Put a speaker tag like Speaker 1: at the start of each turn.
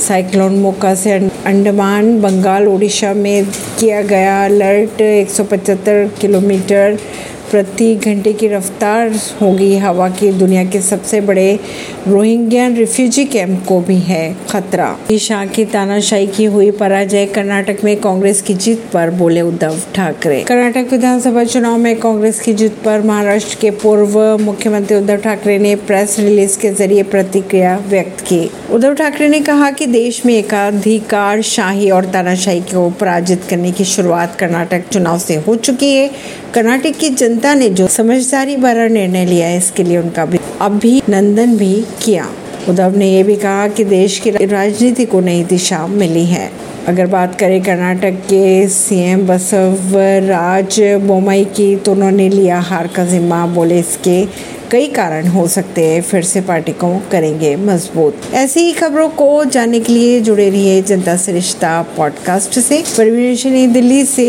Speaker 1: Cyclone मोका से अंडमान बंगाल उड़ीसा में किया गया अलर्ट 175 किलोमीटर प्रति घंटे की रफ्तार होगी। हवा की दुनिया के सबसे बड़े रोहिंग्या रिफ्यूजी कैंप को भी है खतरा। शाह की तानाशाही की हुई पराजय कर्नाटक में कांग्रेस की जीत पर बोले उद्धव ठाकरे। कर्नाटक विधानसभा चुनाव में कांग्रेस की जीत पर महाराष्ट्र के पूर्व मुख्यमंत्री उद्धव ठाकरे ने प्रेस रिलीज़ के ज़रिए प्रतिक्रिया व्यक्त की। उद्धव ठाकरे ने कहा कि देश में एकाधिकार शाही और तानाशाही को पराजित करने की शुरुआत कर्नाटक चुनाव से हो चुकी है। कर्नाटक की जनता ने जो समझदारी भरा निर्णय लिया है, इसके लिए उनका भी अभिनंदन भी किया। उद्धव ने यह भी कहा कि देश की राजनीति को नई दिशा मिली है। अगर बात करें कर्नाटक के सीएम बसवराज बोमई की तो उन्होंने लिया हार का जिम्मा। बोले इसके कई कारण हो सकते हैं, फिर से पार्टी को करेंगे मज़बूत। ऐसी ही खबरों को जानने के लिए जुड़े रहिए जनता से रिश्ता पॉडकास्ट से। परवीन दिल्ली से